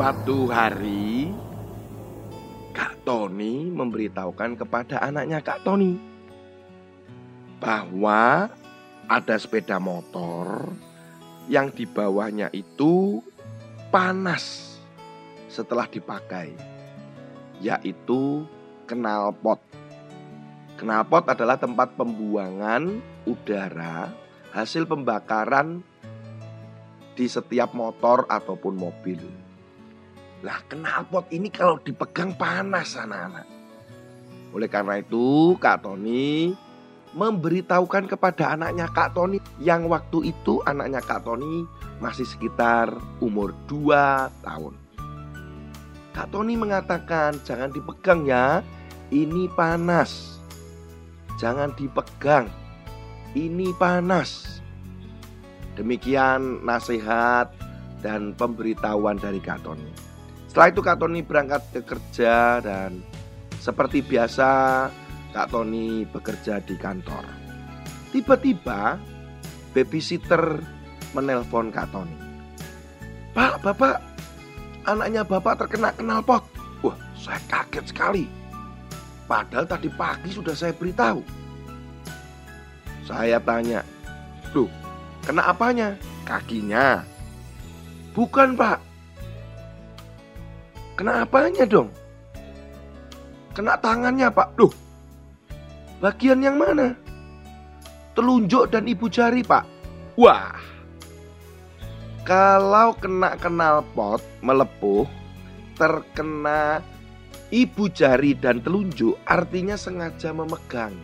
Suatu hari Kak Tony memberitahukan kepada anaknya Kak Tony bahwa ada sepeda motor yang di bawahnya itu panas setelah dipakai yaitu knalpot. Knalpot adalah tempat pembuangan udara hasil pembakaran di setiap motor ataupun mobil. Lah knalpot ini kalau dipegang panas anak-anak. Oleh karena itu Kak Tony memberitahukan kepada anaknya Kak Tony yang waktu itu anaknya Kak Tony masih sekitar umur 2 tahun. Kak Tony mengatakan jangan dipegang ya, ini panas. Jangan dipegang, ini panas. Demikian nasihat dan pemberitahuan dari Kak Tony. Setelah itu Kak Tony berangkat ke kerja dan seperti biasa Kak Tony bekerja di kantor. Tiba-tiba babysitter menelpon Kak Tony. Pak, Bapak, anaknya Bapak terkena knalpot. Wah, saya kaget sekali. Padahal tadi pagi sudah saya beritahu. Saya tanya, Duh, kena apanya? Kakinya. Bukan pak, Kena apanya dong? Kena tangannya pak. Duh, bagian yang mana? Telunjuk dan ibu jari pak. Wah, kalau kena kenal pot melepuh, terkena ibu jari dan telunjuk artinya sengaja memegang.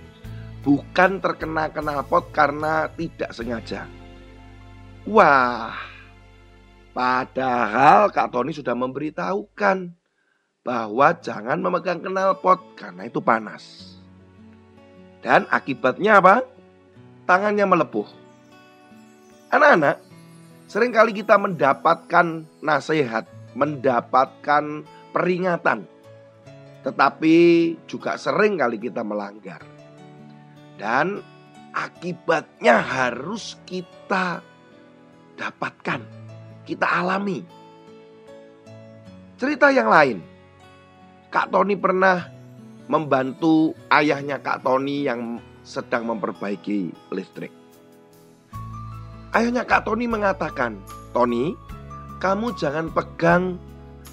Bukan terkena pot karena tidak sengaja. Wah, Padahal Kak Tony sudah memberitahukan bahwa jangan memegang knalpot karena itu panas. Dan akibatnya apa? Tangannya melepuh. Anak-anak, sering kali kita mendapatkan nasihat, mendapatkan peringatan. Tetapi juga sering kali kita melanggar. Dan akibatnya harus kita dapatkan kita alami. Cerita yang lain. Kak Tony pernah membantu ayahnya Kak Tony yang sedang memperbaiki listrik. Ayahnya Kak Tony mengatakan, Tony, kamu jangan pegang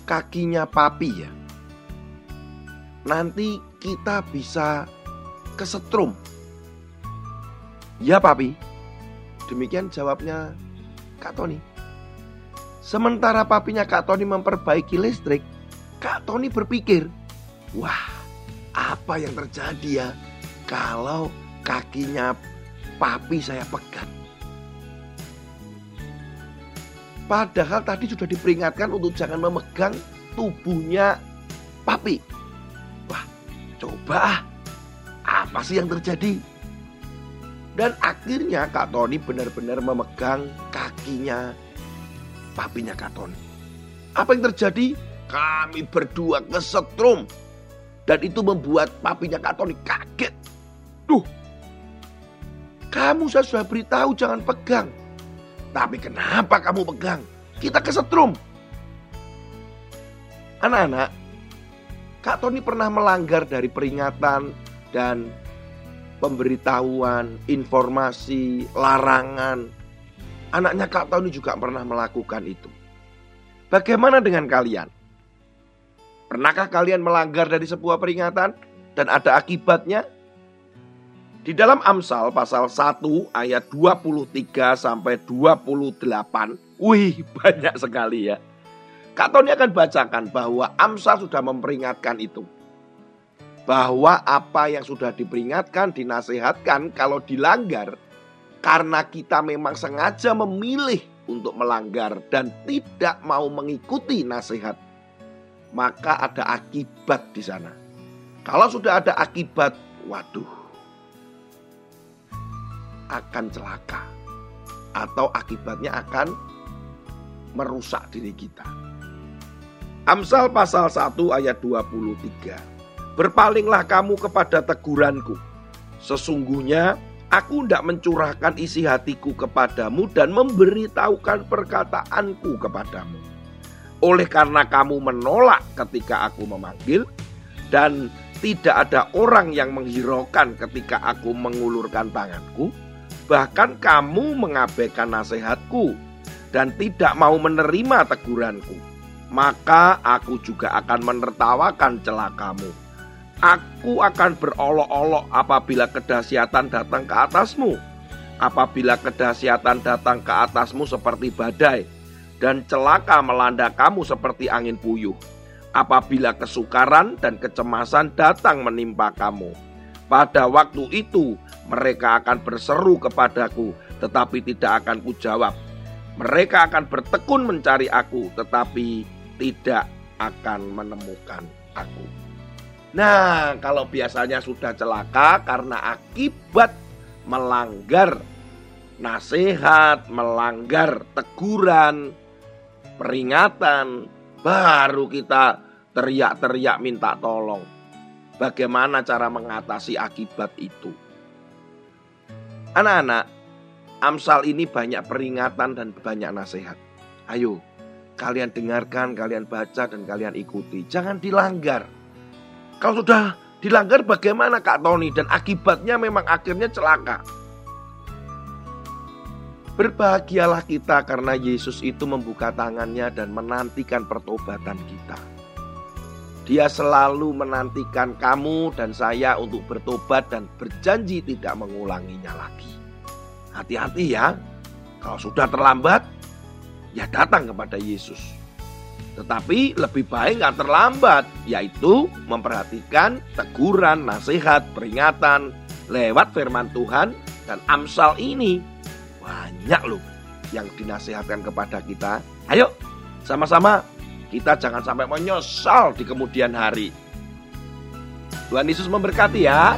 kakinya papi ya. Nanti kita bisa kesetrum. Ya papi. Demikian jawabnya Kak Tony. Sementara papinya Kak Tony memperbaiki listrik, Kak Tony berpikir, wah apa yang terjadi ya kalau kakinya papi saya pegang. Padahal tadi sudah diperingatkan untuk jangan memegang tubuhnya papi. Wah, coba ah, apa sih yang terjadi? Dan akhirnya Kak Tony benar-benar memegang kakinya papinya Katon. Apa yang terjadi? Kami berdua kesetrum. Dan itu membuat papinya Katon kaget. Duh, kamu saya sudah beritahu jangan pegang. Tapi kenapa kamu pegang? Kita kesetrum. Anak-anak, Kak Tony pernah melanggar dari peringatan dan pemberitahuan, informasi, larangan, Anaknya Kak Tony juga pernah melakukan itu. Bagaimana dengan kalian? Pernahkah kalian melanggar dari sebuah peringatan dan ada akibatnya? Di dalam Amsal pasal 1 ayat 23 sampai 28. Wih, banyak sekali ya. Kak Tony akan bacakan bahwa Amsal sudah memperingatkan itu. Bahwa apa yang sudah diperingatkan, dinasihatkan kalau dilanggar karena kita memang sengaja memilih untuk melanggar dan tidak mau mengikuti nasihat. maka ada akibat di sana. Kalau sudah ada akibat, waduh, akan celaka, atau akibatnya akan merusak diri kita. Amsal pasal 1 ayat 23. Berpalinglah kamu kepada teguranku. Sesungguhnya aku tidak mencurahkan isi hatiku kepadamu dan memberitahukan perkataanku kepadamu. Oleh karena kamu menolak ketika aku memanggil dan tidak ada orang yang menghiraukan ketika aku mengulurkan tanganku, bahkan kamu mengabaikan nasihatku dan tidak mau menerima teguranku, maka aku juga akan menertawakan celakamu. Aku akan berolok-olok apabila kedahsyatan datang ke atasmu. Apabila kedahsyatan datang ke atasmu seperti badai, dan celaka melanda kamu seperti angin puyuh. Apabila kesukaran dan kecemasan datang menimpa kamu, pada waktu itu mereka akan berseru kepadaku, tetapi tidak akan kujawab. Mereka akan bertekun mencari aku, tetapi tidak akan menemukan aku. Nah, kalau biasanya sudah celaka karena akibat melanggar nasihat, melanggar teguran, peringatan, baru kita teriak-teriak minta tolong. Bagaimana cara mengatasi akibat itu? Anak-anak, Amsal ini banyak peringatan dan banyak nasihat. Ayo, kalian dengarkan, kalian baca, dan kalian ikuti. Jangan dilanggar. Kalau sudah dilanggar bagaimana Kak Tony? Dan akibatnya memang akhirnya celaka. Berbahagialah kita karena Yesus itu membuka tangannya dan menantikan pertobatan kita. Dia selalu menantikan kamu dan saya untuk bertobat dan berjanji tidak mengulanginya lagi. Hati-hati ya, kalau sudah terlambat, ya datang kepada Yesus. Tetapi lebih baik nggak terlambat, yaitu memperhatikan teguran, nasihat, peringatan lewat firman Tuhan dan Amsal ini banyak loh yang dinasihatkan kepada kita. Ayo sama-sama kita jangan sampai menyesal di kemudian hari. Tuhan Yesus memberkati ya.